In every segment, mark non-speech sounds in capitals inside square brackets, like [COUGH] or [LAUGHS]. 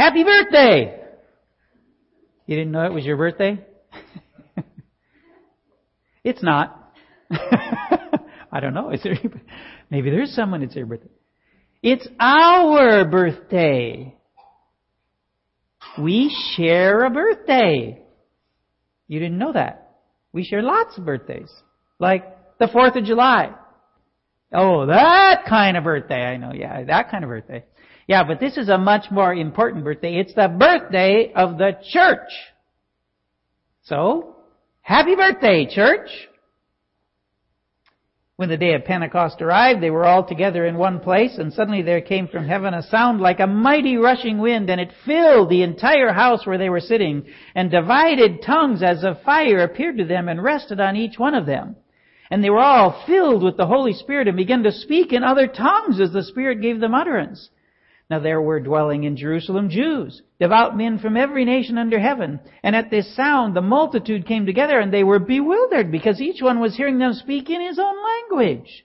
Happy birthday! You didn't know it was your birthday? [LAUGHS] it's not. [LAUGHS] I don't know. Is there, maybe there's someone it's their birthday. It's our birthday. We share a birthday. You didn't know that. We share lots of birthdays. Like the 4th of July. Oh, that kind of birthday. I know. Yeah, that kind of birthday. Yeah, but this is a much more important birthday. It's the birthday of the church. So, happy birthday, church! When the day of Pentecost arrived, they were all together in one place, and suddenly there came from heaven a sound like a mighty rushing wind, and it filled the entire house where they were sitting, and divided tongues as of fire appeared to them and rested on each one of them. And they were all filled with the Holy Spirit and began to speak in other tongues as the Spirit gave them utterance. Now there were dwelling in Jerusalem Jews, devout men from every nation under heaven. And at this sound the multitude came together and they were bewildered because each one was hearing them speak in his own language.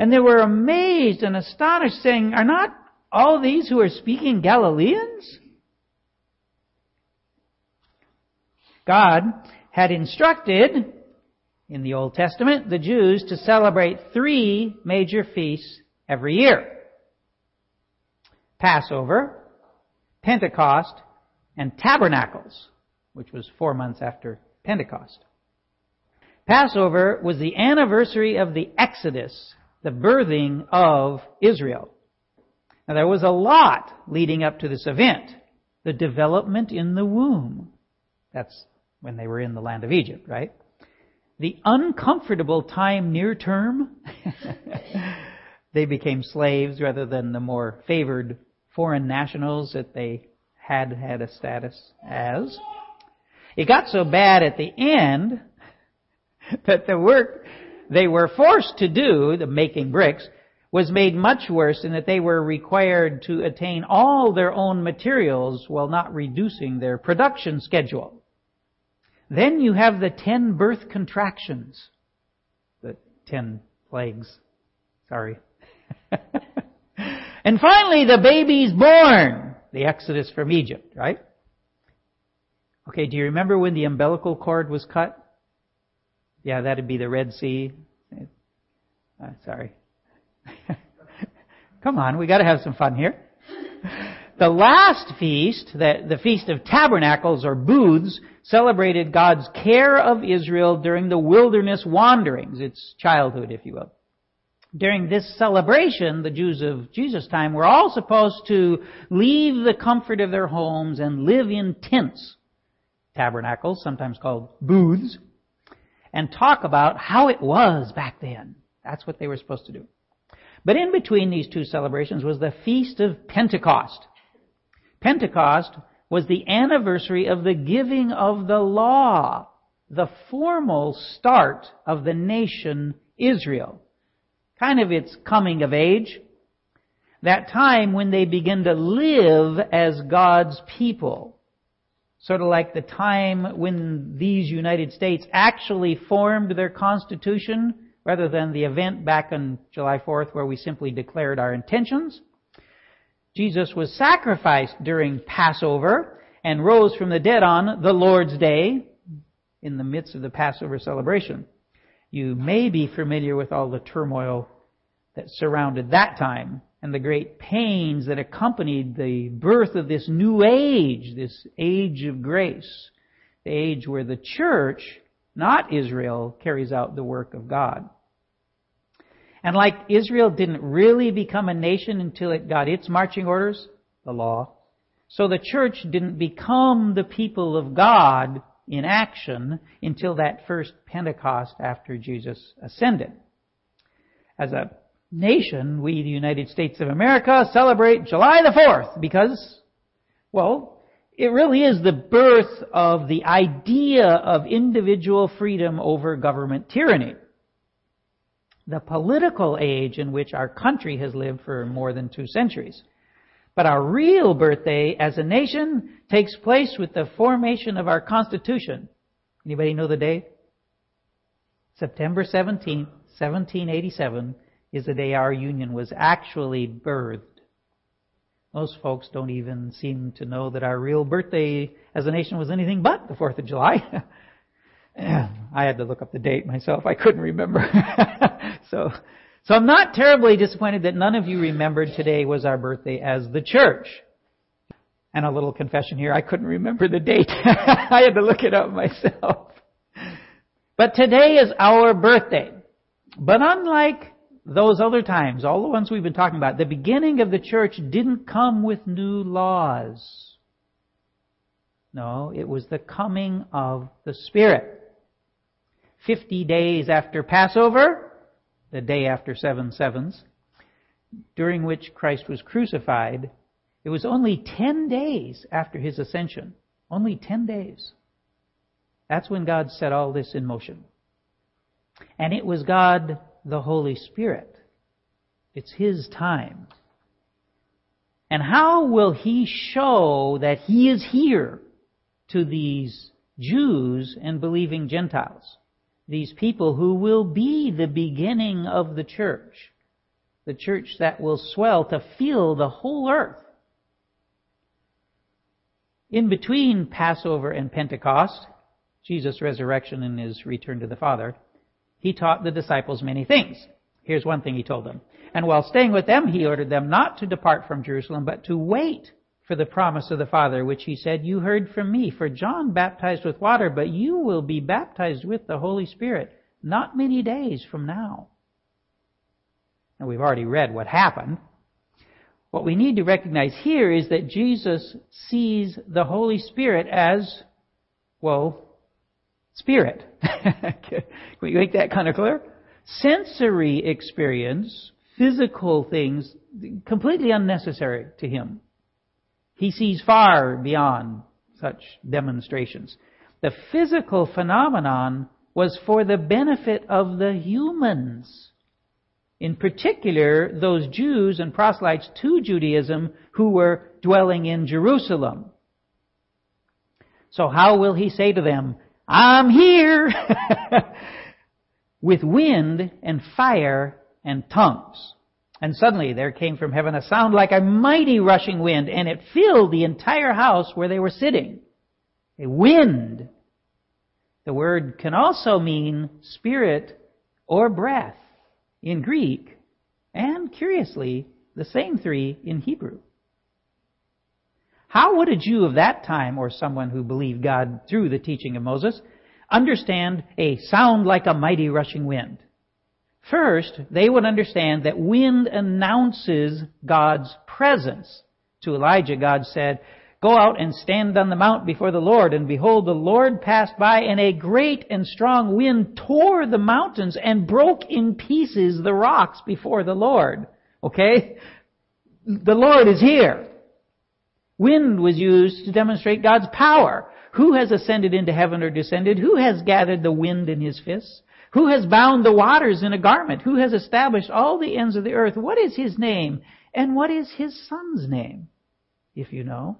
And they were amazed and astonished saying, are not all these who are speaking Galileans? God had instructed in the Old Testament the Jews to celebrate three major feasts every year. Passover, Pentecost, and Tabernacles, which was four months after Pentecost. Passover was the anniversary of the Exodus, the birthing of Israel. Now there was a lot leading up to this event. The development in the womb. That's when they were in the land of Egypt, right? The uncomfortable time near term. [LAUGHS] they became slaves rather than the more favored foreign nationals that they had had a status as. It got so bad at the end [LAUGHS] that the work they were forced to do, the making bricks, was made much worse in that they were required to attain all their own materials while not reducing their production schedule. Then you have the ten birth contractions. The ten plagues. Sorry. [LAUGHS] And finally, the baby's born. The exodus from Egypt, right? Okay, do you remember when the umbilical cord was cut? Yeah, that'd be the Red Sea. Uh, sorry. [LAUGHS] Come on, we gotta have some fun here. The last feast, the, the Feast of Tabernacles or Booths, celebrated God's care of Israel during the wilderness wanderings, its childhood, if you will during this celebration, the Jews of Jesus' time were all supposed to leave the comfort of their homes and live in tents, tabernacles, sometimes called booths, and talk about how it was back then. That's what they were supposed to do. But in between these two celebrations was the Feast of Pentecost. Pentecost was the anniversary of the giving of the law, the formal start of the nation Israel kind of its coming of age, that time when they begin to live as God's people. Sort of like the time when these United States actually formed their Constitution rather than the event back on July 4th where we simply declared our intentions. Jesus was sacrificed during Passover and rose from the dead on the Lord's Day in the midst of the Passover celebration. You may be familiar with all the turmoil that surrounded that time and the great pains that accompanied the birth of this new age, this age of grace, the age where the church, not Israel, carries out the work of God. And like Israel didn't really become a nation until it got its marching orders, the law, so the church didn't become the people of God in action until that first Pentecost after Jesus ascended. As a nation, we, the United States of America, celebrate July the 4th because, well, it really is the birth of the idea of individual freedom over government tyranny. The political age in which our country has lived for more than two centuries. But our real birthday as a nation takes place with the formation of our Constitution. Anybody know the day? September 17th, 1787 is the day our union was actually birthed. Most folks don't even seem to know that our real birthday as a nation was anything but the 4th of July. [LAUGHS] I had to look up the date myself. I couldn't remember. [LAUGHS] so, so I'm not terribly disappointed that none of you remembered today was our birthday as the church. And a little confession here, I couldn't remember the date. [LAUGHS] I had to look it up myself. But today is our birthday. But unlike those other times, all the ones we've been talking about, the beginning of the church didn't come with new laws. No, it was the coming of the Spirit. Fifty days after Passover, the day after seven sevens, during which Christ was crucified, it was only ten days after his ascension. Only ten days. That's when God set all this in motion. And it was God, the Holy Spirit. It's His time. And how will He show that He is here to these Jews and believing Gentiles? These people who will be the beginning of the church. The church that will swell to fill the whole earth. In between Passover and Pentecost, Jesus' resurrection and his return to the Father, he taught the disciples many things. Here's one thing he told them. And while staying with them, he ordered them not to depart from Jerusalem, but to wait for the promise of the Father, which he said, You heard from me, for John baptized with water, but you will be baptized with the Holy Spirit not many days from now. Now we've already read what happened. What we need to recognize here is that Jesus sees the Holy Spirit as, well, Spirit. [LAUGHS] Can we make that kind of clear? Sensory experience, physical things, completely unnecessary to him. He sees far beyond such demonstrations. The physical phenomenon was for the benefit of the humans. In particular, those Jews and proselytes to Judaism who were dwelling in Jerusalem. So how will he say to them, I'm here [LAUGHS] with wind and fire and tongues. And suddenly there came from heaven a sound like a mighty rushing wind, and it filled the entire house where they were sitting. A wind. The word can also mean spirit or breath in Greek, and curiously, the same three in Hebrew. How would a Jew of that time, or someone who believed God through the teaching of Moses, understand a sound like a mighty rushing wind? First, they would understand that wind announces God's presence. To Elijah, God said, Go out and stand on the mount before the Lord. And behold, the Lord passed by, and a great and strong wind tore the mountains and broke in pieces the rocks before the Lord. Okay? The Lord is here. Wind was used to demonstrate God's power. Who has ascended into heaven or descended? Who has gathered the wind in his fists? Who has bound the waters in a garment? Who has established all the ends of the earth? What is his name? And what is his son's name? If you know.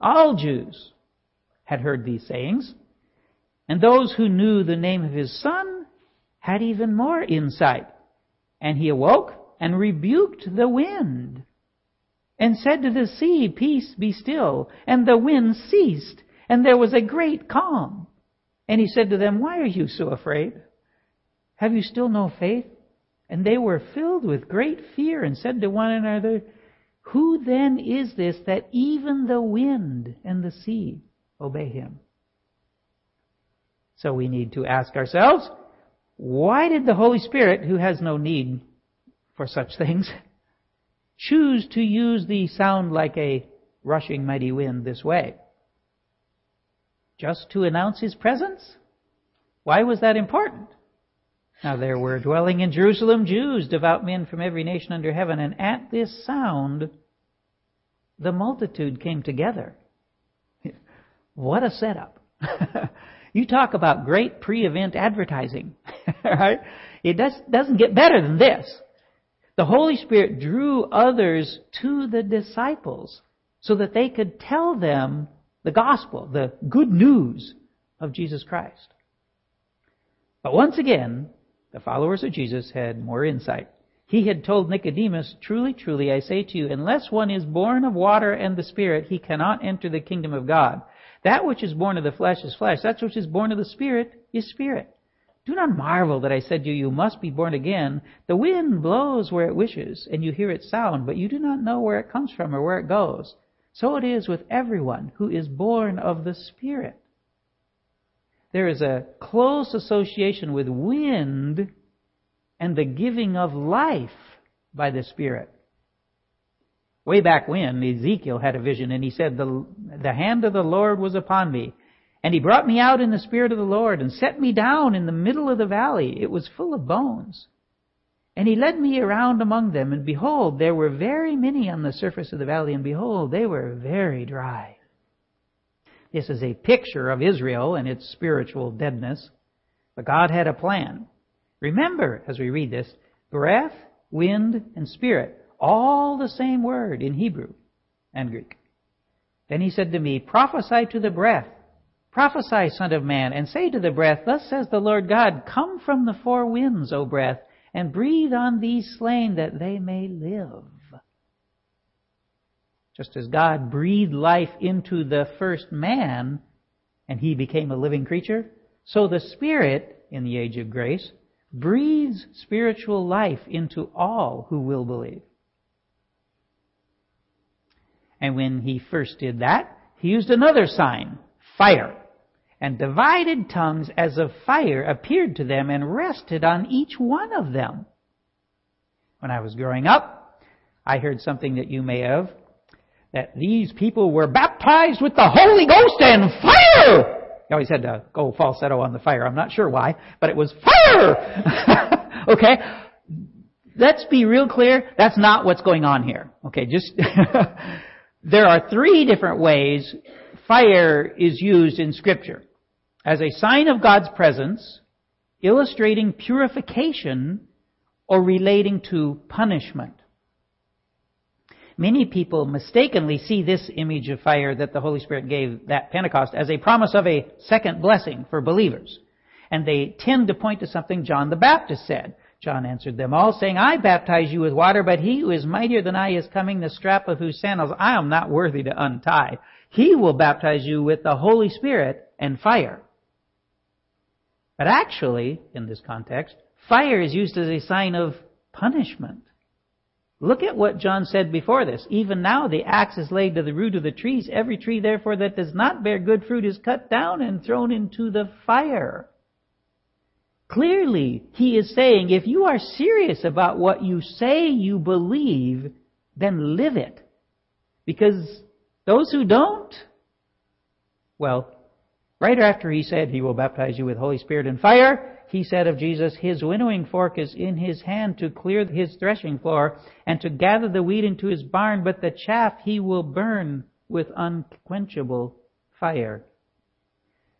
All Jews had heard these sayings. And those who knew the name of his son had even more insight. And he awoke and rebuked the wind and said to the sea, Peace be still. And the wind ceased, and there was a great calm. And he said to them, Why are you so afraid? Have you still no faith? And they were filled with great fear and said to one another, Who then is this that even the wind and the sea obey him? So we need to ask ourselves, why did the Holy Spirit, who has no need for such [LAUGHS] things, choose to use the sound like a rushing mighty wind this way? Just to announce his presence? Why was that important? Now there were dwelling in Jerusalem Jews, devout men from every nation under heaven, and at this sound the multitude came together. What a setup. [LAUGHS] you talk about great pre-event advertising, [LAUGHS] right? It does, doesn't get better than this. The Holy Spirit drew others to the disciples so that they could tell them the gospel, the good news of Jesus Christ. But once again, the followers of Jesus had more insight. He had told Nicodemus, Truly, truly, I say to you, unless one is born of water and the Spirit, he cannot enter the kingdom of God. That which is born of the flesh is flesh. That which is born of the Spirit is spirit. Do not marvel that I said to you, you must be born again. The wind blows where it wishes, and you hear its sound, but you do not know where it comes from or where it goes. So it is with everyone who is born of the Spirit. There is a close association with wind and the giving of life by the Spirit. Way back when, Ezekiel had a vision and he said, the, the hand of the Lord was upon me. And he brought me out in the Spirit of the Lord and set me down in the middle of the valley. It was full of bones. And he led me around among them, and behold, there were very many on the surface of the valley, and behold, they were very dry. This is a picture of Israel and its spiritual deadness. But God had a plan. Remember, as we read this, breath, wind, and spirit, all the same word in Hebrew and Greek. Then he said to me, Prophesy to the breath. Prophesy, Son of Man, and say to the breath, Thus says the Lord God, Come from the four winds, O breath, and breathe on these slain that they may live. Just as God breathed life into the first man, and he became a living creature, so the Spirit, in the age of grace, breathes spiritual life into all who will believe. And when he first did that, he used another sign, fire. And divided tongues as of fire appeared to them and rested on each one of them. When I was growing up, I heard something that you may have, that these people were baptized with the Holy Ghost and fire! He always had to go falsetto on the fire. I'm not sure why, but it was fire! [LAUGHS] okay? Let's be real clear. That's not what's going on here. Okay, just, [LAUGHS] there are three different ways fire is used in scripture. As a sign of God's presence, illustrating purification, or relating to punishment. Many people mistakenly see this image of fire that the Holy Spirit gave that Pentecost as a promise of a second blessing for believers. And they tend to point to something John the Baptist said. John answered them all, saying, I baptize you with water, but he who is mightier than I is coming, the strap of whose sandals I am not worthy to untie. He will baptize you with the Holy Spirit and fire. But actually, in this context, fire is used as a sign of punishment. Look at what John said before this. Even now the axe is laid to the root of the trees. Every tree therefore that does not bear good fruit is cut down and thrown into the fire. Clearly, he is saying if you are serious about what you say you believe, then live it. Because those who don't, well, right after he said he will baptize you with Holy Spirit and fire, he said of Jesus, His winnowing fork is in his hand to clear his threshing floor and to gather the wheat into his barn, but the chaff he will burn with unquenchable fire.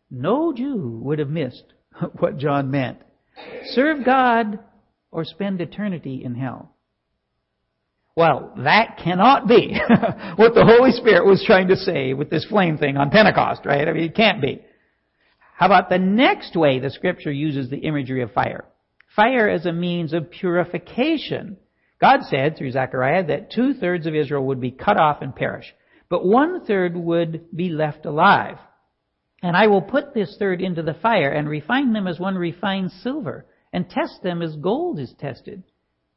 No Jew would have missed [LAUGHS] what John meant. Serve God or spend eternity in hell. Well, that cannot be [LAUGHS] what the Holy Spirit was trying to say with this flame thing on Pentecost, right? I mean, it can't be. How about the next way the scripture uses the imagery of fire? Fire as a means of purification. God said through Zechariah that two thirds of Israel would be cut off and perish, but one third would be left alive. And I will put this third into the fire and refine them as one refines silver and test them as gold is tested.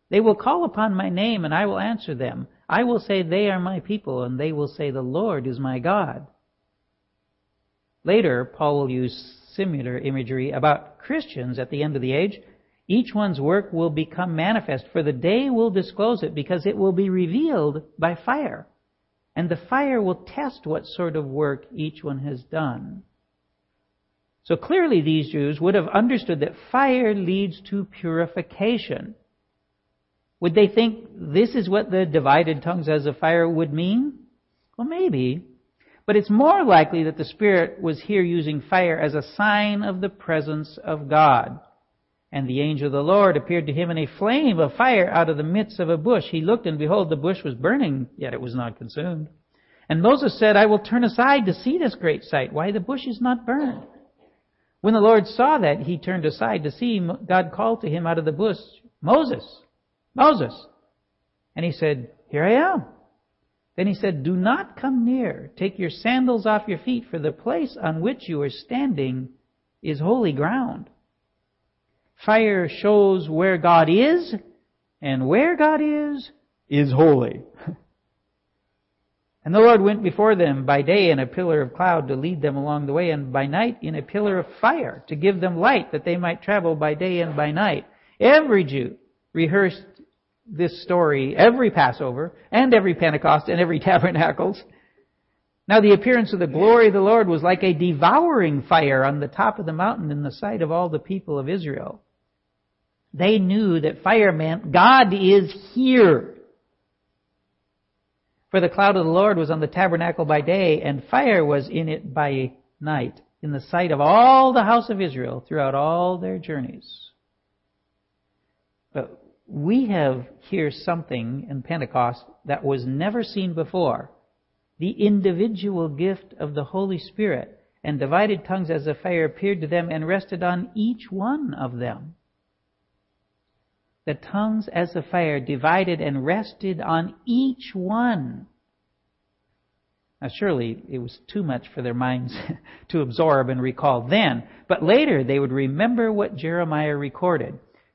They will call upon my name and I will answer them. I will say they are my people and they will say the Lord is my God. Later, Paul will use similar imagery about Christians at the end of the age. Each one's work will become manifest, for the day will disclose it, because it will be revealed by fire. And the fire will test what sort of work each one has done. So clearly these Jews would have understood that fire leads to purification. Would they think this is what the divided tongues as a fire would mean? Well, maybe. But it's more likely that the Spirit was here using fire as a sign of the presence of God. And the angel of the Lord appeared to him in a flame of fire out of the midst of a bush. He looked, and behold, the bush was burning, yet it was not consumed. And Moses said, I will turn aside to see this great sight, why the bush is not burned. When the Lord saw that, he turned aside to see. God called to him out of the bush, Moses, Moses. And he said, Here I am. Then he said, Do not come near. Take your sandals off your feet, for the place on which you are standing is holy ground. Fire shows where God is, and where God is, is holy. [LAUGHS] and the Lord went before them by day in a pillar of cloud to lead them along the way, and by night in a pillar of fire to give them light that they might travel by day and by night. Every Jew rehearsed this story every Passover and every Pentecost and every [LAUGHS] Tabernacles. Now the appearance of the glory of the Lord was like a devouring fire on the top of the mountain in the sight of all the people of Israel. They knew that fire meant God is here. For the cloud of the Lord was on the tabernacle by day, and fire was in it by night, in the sight of all the house of Israel throughout all their journeys. But we have here something in Pentecost that was never seen before. The individual gift of the Holy Spirit and divided tongues as a fire appeared to them and rested on each one of them. The tongues as a fire divided and rested on each one. Now surely it was too much for their minds [LAUGHS] to absorb and recall then, but later they would remember what Jeremiah recorded.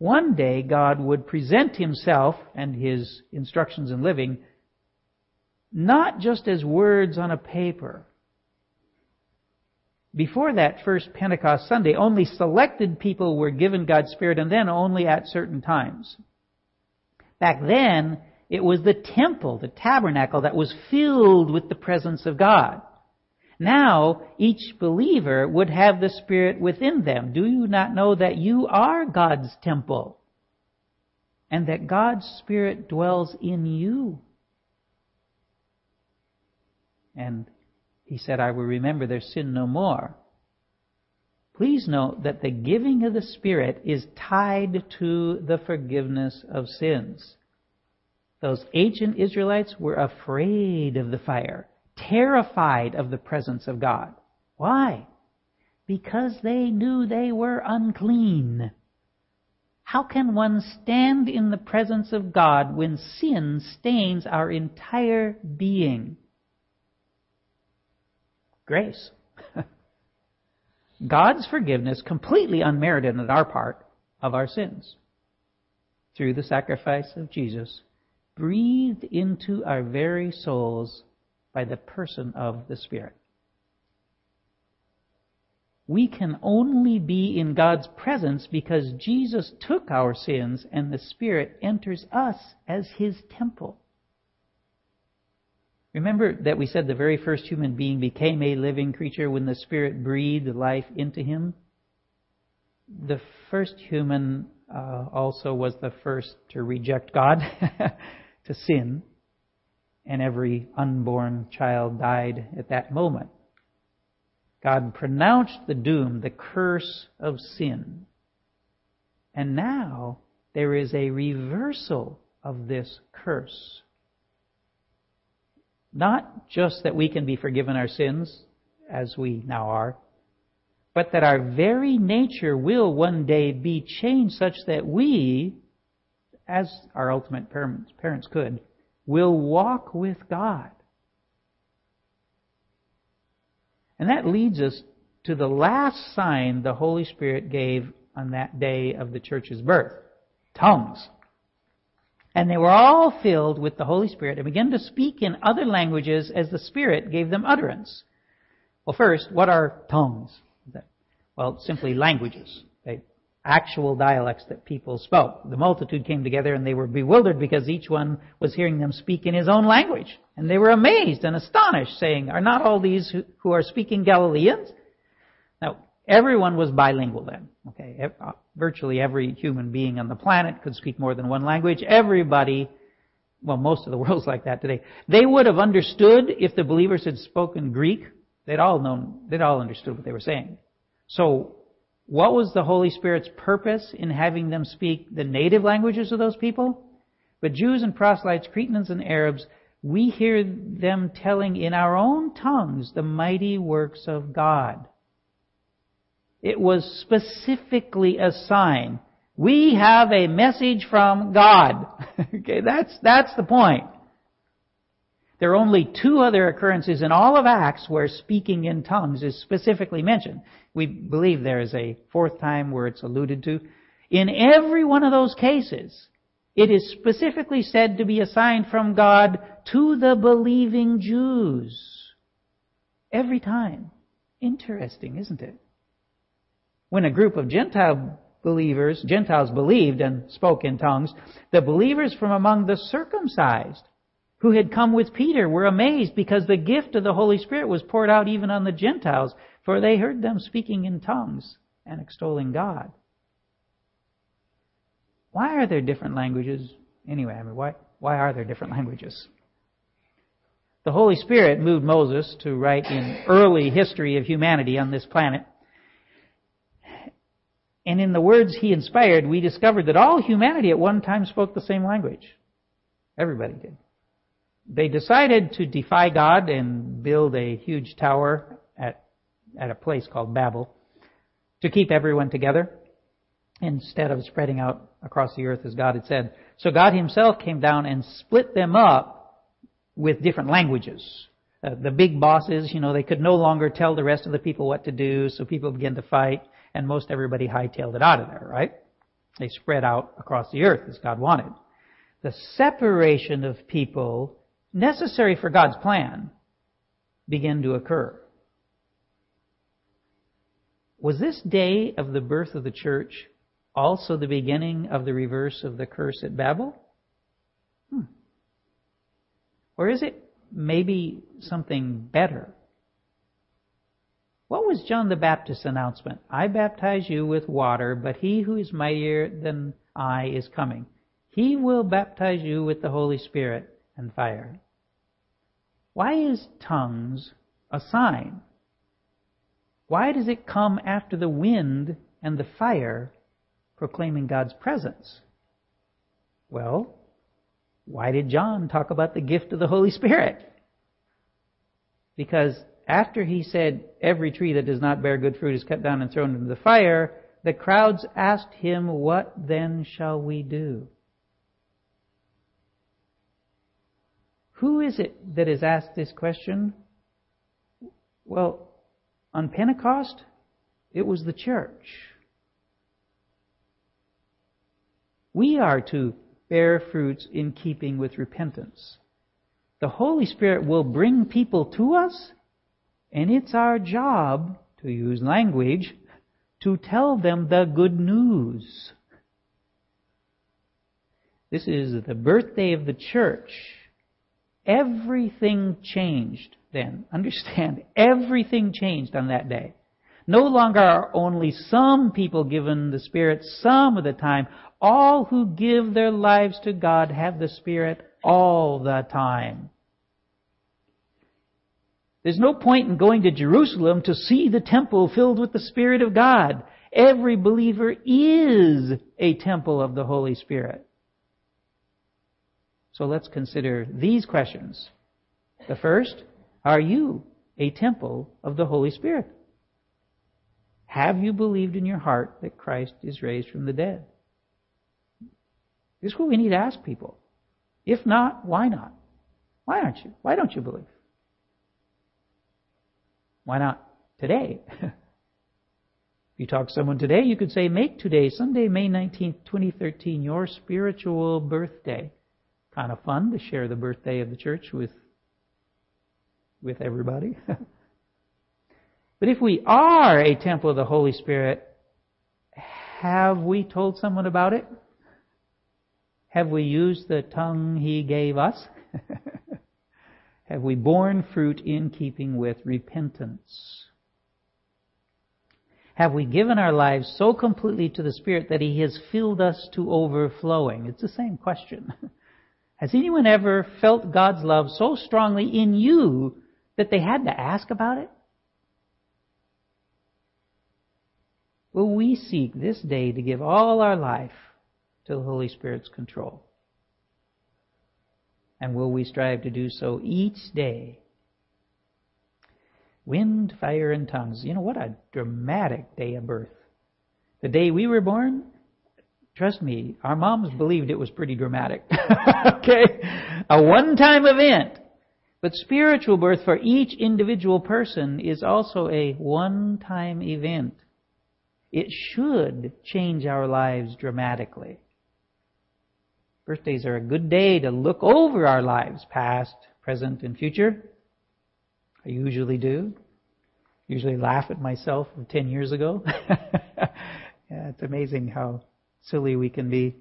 One day God would present himself and his instructions in living not just as words on a paper. Before that first Pentecost Sunday, only selected people were given God's Spirit and then only at certain times. Back then, it was the temple, the tabernacle that was filled with the presence of God. Now, each believer would have the Spirit within them. Do you not know that you are God's temple? And that God's Spirit dwells in you? And he said, I will remember their sin no more. Please note that the giving of the Spirit is tied to the forgiveness of sins. Those ancient Israelites were afraid of the fire terrified of the presence of God. Why? Because they knew they were unclean. How can one stand in the presence of God when sin stains our entire being? Grace. [LAUGHS] God's forgiveness, completely unmerited on our part, of our sins. Through the sacrifice of Jesus, breathed into our very souls by the person of the Spirit. We can only be in God's presence because Jesus took our sins and the Spirit enters us as His temple. Remember that we said the very first human being became a living creature when the Spirit breathed life into him? The first human uh, also was the first to reject God, [LAUGHS] to sin and every unborn child died at that moment. God pronounced the doom, the curse of sin. And now there is a reversal of this curse. Not just that we can be forgiven our sins, as we now are, but that our very nature will one day be changed such that we, as our ultimate parents, could, will walk with God. And that leads us to the last sign the Holy Spirit gave on that day of the church's birth tongues. And they were all filled with the Holy Spirit and began to speak in other languages as the Spirit gave them utterance. Well, first, what are tongues? Well, simply languages actual dialects that people spoke. The multitude came together and they were bewildered because each one was hearing them speak in his own language. And they were amazed and astonished, saying, Are not all these who are speaking Galileans? Now, everyone was bilingual then. Okay, uh, virtually every human being on the planet could speak more than one language. Everybody well, most of the [LAUGHS] world's like that today. They would have understood if the believers had spoken Greek. They'd all known, they'd all understood what they were saying. So, what was the Holy Spirit's purpose in having them speak the native languages of those people? But Jews and proselytes, Cretans and Arabs, we hear them telling in our own tongues the mighty works of God. It was specifically a sign. We have a message from God. [LAUGHS] okay, that's, that's the point. There are only two other occurrences in all of Acts where speaking in tongues is specifically mentioned. We believe there is a fourth time where it's alluded to. In every one of those cases, it is specifically said to be a sign from God to the believing Jews. Every time. Interesting, isn't it? When a group of Gentile believers, Gentiles believed and spoke in tongues, the believers from among the circumcised who had come with Peter were amazed because the gift of the Holy Spirit was poured out even on the Gentiles, for they heard them speaking in tongues and extolling God. Why are there different languages? Anyway, I mean, why, why are there different languages? The Holy Spirit moved Moses to write in early history of humanity on this planet. And in the words he inspired, we discovered that all humanity at one time spoke the same language. Everybody did. They decided to defy God and build a huge tower at, at a place called Babel to keep everyone together instead of spreading out across the earth as God had said. So God himself came down and split them up with different languages. Uh, the big bosses, you know, they could no longer tell the rest of the people what to do, so people began to fight, and most everybody hightailed it out of there, right? They spread out across the earth as God wanted. The separation of people necessary for God's plan begin to occur. Was this day of the birth of the church also the beginning of the reverse of the curse at Babel? Hmm. Or is it maybe something better? What was John the Baptist's announcement? I baptize you with water, but he who is mightier than I is coming. He will baptize you with the Holy Spirit and fire. Why is tongues a sign? Why does it come after the wind and the fire proclaiming God's presence? Well, why did John talk about the gift of the Holy Spirit? Because after he said, Every tree that does not bear good fruit is cut down and thrown into the fire, the crowds asked him, What then shall we do? Who is it that is asked this question? Well, on Pentecost, it was the church. We are to bear fruits in keeping with repentance. The Holy Spirit will bring people to us, and it's our job, to use language, to tell them the good news. This is the birthday of the church. Everything changed then. [LAUGHS] Understand, everything changed on that day. No longer are only some people given the Spirit some of the time. All who give their lives to God have the Spirit all the time. There's no point in going to Jerusalem to see the temple filled with the Spirit of God. Every believer is a temple of the Holy Spirit. So let's consider these questions. The first, are you a temple of the Holy Spirit? Have you believed in your heart that Christ is raised from the dead? This is what we need to ask people. If not, why not? Why aren't you? Why don't you believe? Why not today? [LAUGHS] if you talk to someone today, you could say, make today, Sunday, May 19th, 2013, your spiritual birthday. Kind of fun to share the birthday of the church with, with everybody. [LAUGHS] but if we are a temple of the Holy Spirit, have we told someone about it? Have we used the tongue He gave us? [LAUGHS] Have we borne fruit in keeping with repentance? Have we given our lives so completely to the Spirit that He has filled us to overflowing? It's the same question. [LAUGHS] Has anyone ever felt God's love so strongly in you that they had to ask about it? Will we seek this day to give all our life to the Holy Spirit's control? And will we strive to do so each day? Wind, fire, and tongues. You know, what a dramatic day of birth. The day we were born, trust me, our moms believed it was pretty dramatic. [LAUGHS] okay? A one time event. But spiritual birth for each individual person is also a one time event. It should change our lives dramatically. Birthdays are a good day to look over our lives, past, present, and future. I usually do. Usually laugh at myself from 10 years ago. [LAUGHS] yeah, it's amazing how silly we can be.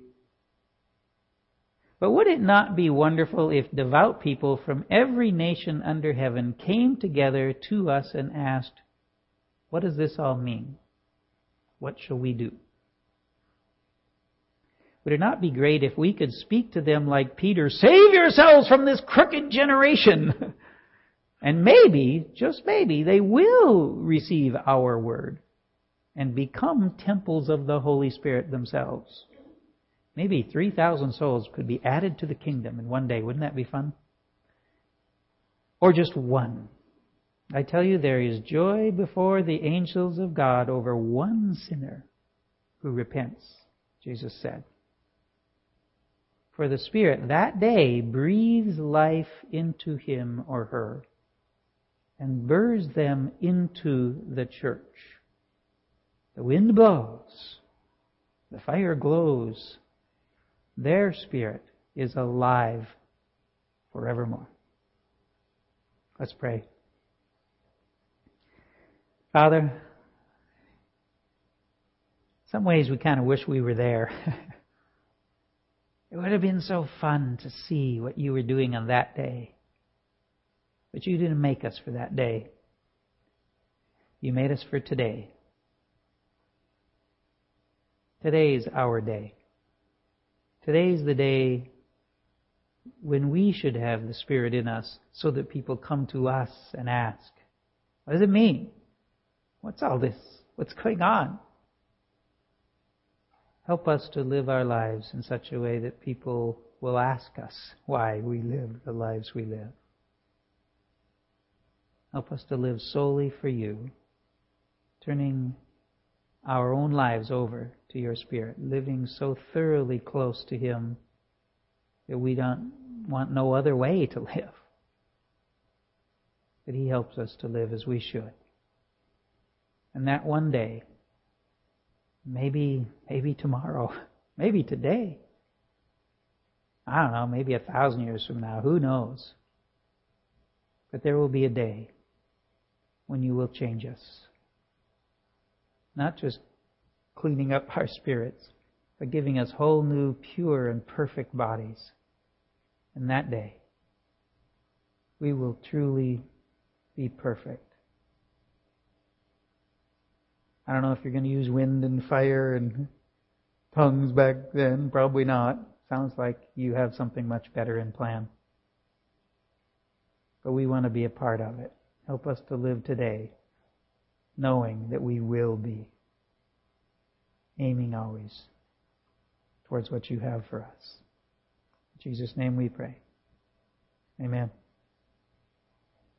But would it not be wonderful if devout people from every nation under heaven came together to us and asked, What does this all mean? What shall we do? Would it not be great if we could speak to them like Peter, save yourselves from this crooked generation? [LAUGHS] and maybe, just maybe, they will receive our word and become temples of the Holy Spirit themselves. Maybe 3,000 souls could be added to the kingdom in one day. Wouldn't that be fun? Or just one. I tell you, there is joy before the angels of God over one sinner who repents, Jesus said. For the Spirit that day breathes life into him or her and burrs them into the church. The wind blows, the fire glows, their spirit is alive forevermore. Let's pray. Father, some ways we kind of wish we were there. [LAUGHS] It would have been so fun to see what you were doing on that day. But you didn't make us for that day. You made us for today. Today is our day. Today is the day when we should have the Spirit in us so that people come to us and ask, What does it mean? What's all this? What's going on? Help us to live our lives in such a way that people will ask us why we live the lives we live. Help us to live solely for you, turning our own lives over to your Spirit, living so thoroughly close to Him that we don't want no other way to [LAUGHS] live. That He helps us to live as we should. And that one day, Maybe, maybe tomorrow. [LAUGHS] Maybe today. I don't know, maybe a thousand years from now. Who knows? But there will be a day when you will change us. Not just cleaning up our spirits, but giving us whole new, pure, and perfect bodies. And that day, we will truly be perfect. I don't know if you're going to use wind and fire and tongues back then. Probably not. Sounds like you have something much better in plan. But we want to be a part of it. Help us to live today knowing that we will be aiming always towards what you have for us. In Jesus' name we pray. Amen.